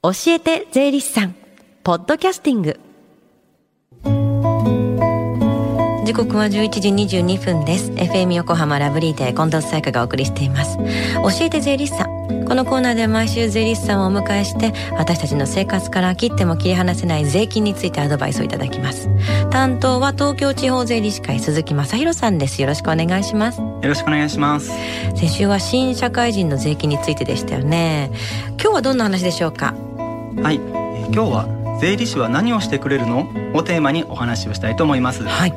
教えて税理士さん。ポッドキャスティング。時刻は11時22分です。FM 横浜ラブリーで近藤沙耶香がお送りしています。教えて税理士さん。このコーナーでは毎週税理士さんをお迎えして私たちの生活から切っても切り離せない税金についてアドバイスをいただきます。担当は東京地方税理士会鈴木正弘さんです。よろしくお願いします。よろしくお願いします。先週は新社会人の税金についてでしたよね。今日はどんな話でしょうか？はい、えー、今日は税理士は何をしてくれるの？をテーマにお話をしたいと思います。はい。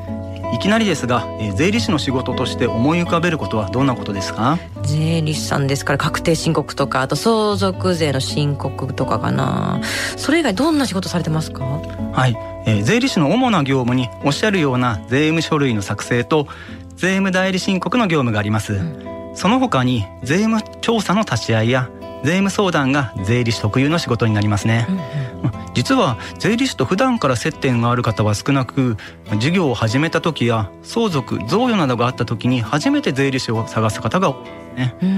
いきなりですが、えー、税理士の仕事として思い浮かべることはどんなことですか？税理士さんですから確定申告とかあと相続税の申告とかかな。それ以外どんな仕事されてますか？はい、えー、税理士の主な業務におっしゃるような税務書類の作成と税務代理申告の業務があります、うん、その他に税務調査の立ち会いや税務相談が税理士特有の仕事になりますね、うんうん、実は税理士と普段から接点がある方は少なく事業を始めた時や相続贈与などがあった時に初めて税理士を探す方が多いね、うんうん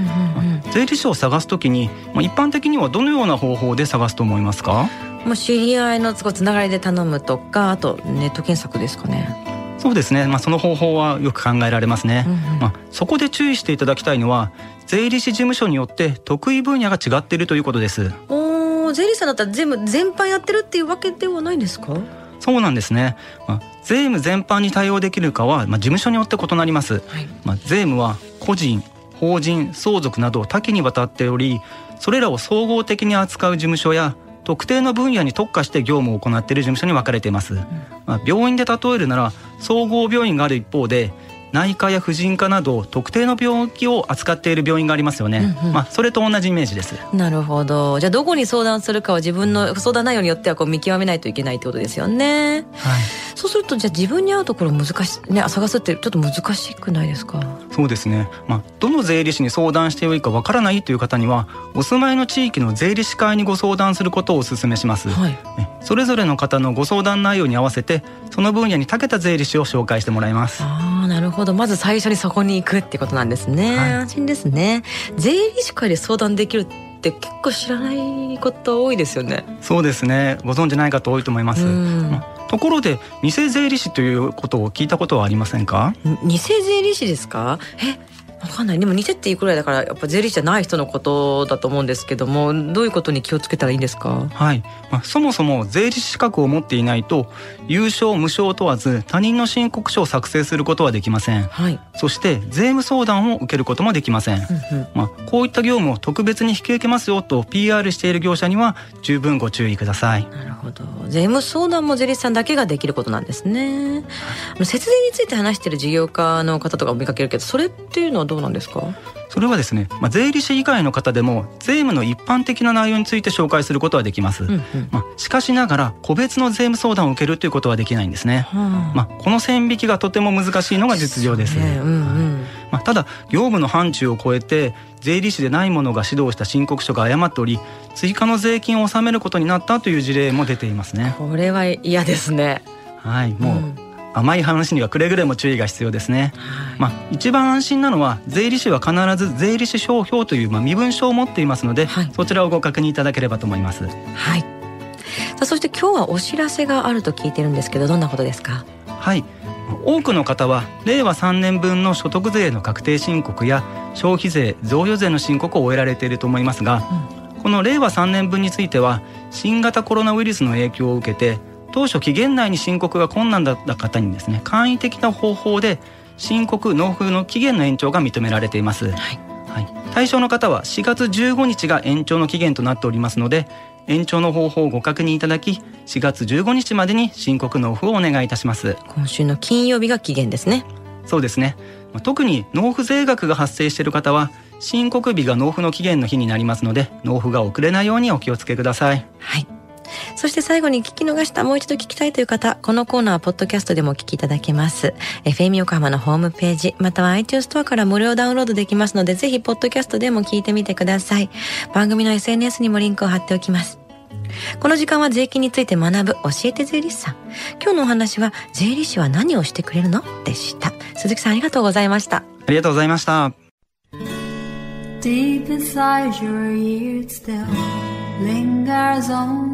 うん、税理士を探す時に一般的にはどのような方法で探すと思いますか？もう知り合いのつながりで頼むとかあとネット検索ですかねそうですね、まあ、その方法はよく考えられますね、うんうん、まあ、そこで注意していただきたいのは税理士事務所によって得意分野が違っているということです。お税理士さんだったら全部全般やってるっていうわけではないんですか？そうなんですね、まあ、税務全般に対応できるかは、まあ、事務所によって異なります、はい、まあ、税務は個人法人相続など多岐にわたっておりそれらを総合的に扱う事務所や特定の分野に特化して業務を行っている事務所に分かれています、うん、まあ、病院で例えるなら総合病院がある一方で内科や婦人科など特定の病気を扱っている病院がありますよね、うんうん、まあそれと同じイメージです。なるほど。じゃあどこに相談するかは自分の相談内容によってはこう見極めないといけないってことですよね。はい。そうするとじゃあ自分に合うところ難しいね探すってちょっと難しくないですか？そうですね。まあどの税理士に相談してよいかわからないという方にはお住まいの地域の税理士会にご相談することをお勧めします、はい、それぞれの方のご相談内容に合わせてその分野に長けた税理士を紹介してもらいますなるほど。まず最初にそこに行くってことなんですね、はい、安心ですね。税理士会で相談できるって結構知らないこと多いですよね。そうですね。ご存知ない方多いと思います、ところで偽税理士ということを聞いたことはありませんか？偽税理士ですか？えわかんない。でも偽っていうくらいだからやっぱ税理士じゃない人のことだと思うんですけどもどういうことに気をつけたらいいんですか？はい、まあ、そもそも税理士資格を持っていないと優勝無償問わず他人の申告書を作成することはできません、はい、そして税務相談を受けることもできません、うんうん、まあ、こういった業務を特別に引き受けますよと PR している業者には十分ご注意ください。なるほど。税務相談も税理士さんだけができることなんですね。節税について話している事業家の方とか見かけるけどそれっていうのはどうなんですか？それはですね、まあ、税理士以外の方でも税務の一般的な内容について紹介することはできます、うんうん、まあ、しかしながら個別の税務相談を受けるということはできないんですね、まあ、この線引きがとても難しいのが実情です、ね。うんうん。まあ、ただ業務の範疇を超えて税理士でない者が指導した申告書が誤っており追加の税金を納めることになったという事例も出ていますね。これは嫌ですね。はいもう、うん甘い話にはくれぐれも注意が必要ですね、はい、まあ一番安心なのは税理士は必ず税理士商標というまあ身分証を持っていますので、はい、そちらをご確認いただければと思います。はい。さあそして今日はお知らせがあると聞いてるんですけどどんなことですか？はい。多くの方は令和3年分の所得税の確定申告や消費税贈与税の申告を終えられていると思いますが、うん、この令和3年分については新型コロナウイルスの影響を受けて当初期限内に申告が困難だった方にですね簡易的な方法で申告納付の期限の延長が認められています、はい、はい、対象の方は4月15日が延長の期限となっておりますので延長の方法をご確認いただき4月15日までに申告納付をお願いいたします。今週の金曜日が期限ですね。そうですね。特に納付税額が発生している方は申告日が納付の期限の日になりますので納付が遅れないようにお気をつけください。はいそして最後に聞き逃したもう一度聞きたいという方、このコーナーはポッドキャストでもお聞きいただけます。FM 横浜のホームページ、または iTunes ストアから無料ダウンロードできますので、ぜひポッドキャストでも聞いてみてください。番組の SNS にもリンクを貼っておきます。この時間は税金について学ぶ教えて税理士さん。今日のお話は税理士は何をしてくれるの？でした。鈴木さんありがとうございました。ありがとうございました。Deep inside your ears still lingers on.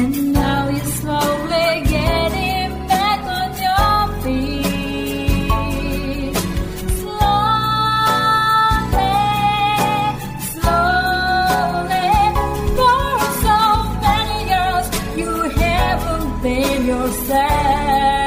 And now you're slowly getting back on your feet. Slowly, slowly. For so many years you haven't been yourself.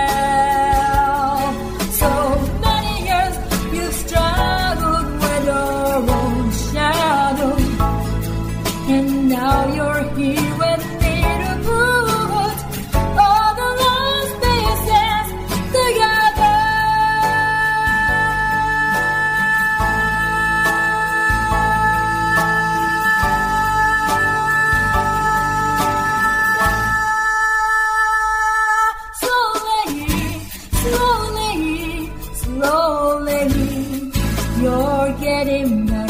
let him know.